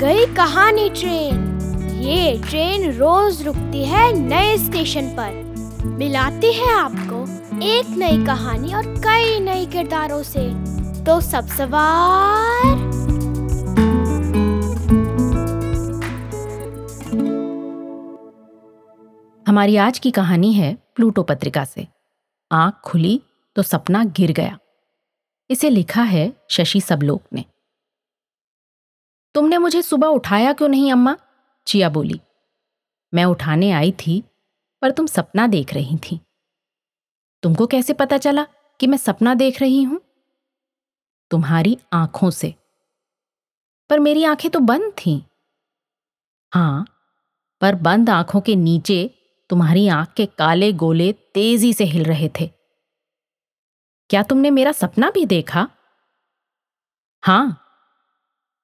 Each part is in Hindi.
कहानी ट्रेन। ये ट्रेन रोज रुकती है नए स्टेशन पर। मिलाती है आपको एक नई कहानी और कई नए किरदारों से। तो सब सवार। हमारी आज की कहानी है प्लूटो पत्रिका से। आँख खुली तो सपना गिर गया। इसे लिखा है शशि सबलोक ने। तुमने मुझे सुबह उठाया क्यों नहीं, अम्मा? चिया बोली। मैं उठाने आई थी, पर तुम सपना देख रही थी। तुमको कैसे पता चला कि मैं सपना देख रही हूँ? तुम्हारी आँखों से। पर मेरी आँखें तो बंद थीं। हाँ, पर बंद आँखों के नीचे तुम्हारी आँख के काले गोले तेज़ी से हिल रहे थे। क्या तुमने मेरा सपना भी देखा? हाँ।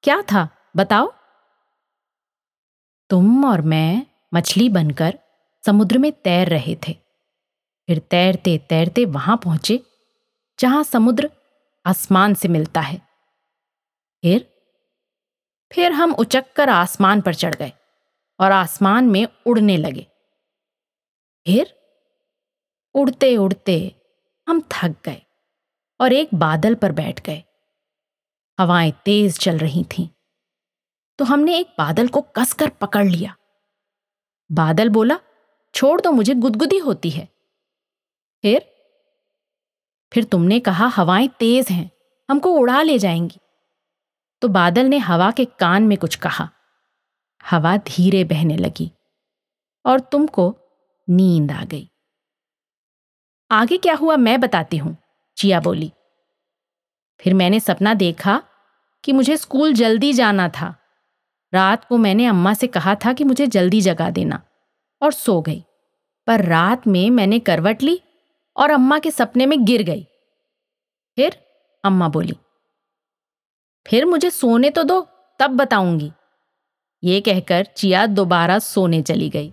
क्या था? बताओ। तुम और मैं मछली बनकर समुद्र में तैर रहे थे। फिर तैरते तैरते वहाँ पहुँचे, जहाँ समुद्र आसमान से मिलता है। फिर फिर हम उचक कर आसमान पर चढ़ गए और आसमान में उड़ने लगे। फिर, उड़ते उड़ते हम थक गए और एक बादल पर बैठ गए। हवाएँ तेज चल रही थीं। तो हमने एक बादल को कसकर पकड़ लिया। बादल बोला, छोड़ दो, मुझे गुदगुदी होती है। फिर फिर तुमने कहा, हवाएँ तेज हैं, हमको उड़ा ले जाएँगी। तो बादल ने हवा के कान में कुछ कहा। हवा धीरे बहने लगी और तुमको नींद आ गई। आगे क्या हुआ मैं बताती हूँ, चिया बोली। फिर मैंने सपना देखा कि मुझे स्कूल जल्दी जाना था। रात को मैंने अम्मा से कहा था कि मुझे जल्दी जगा देना। और सो गई। पर रात में मैंने करवट ली और अम्मा के सपने में गिर गई। फिर अम्मा बोली, फिर मुझे सोने तो दो, तब बताऊँगी। ये कहकर चिया दोबारा सोने चली गई।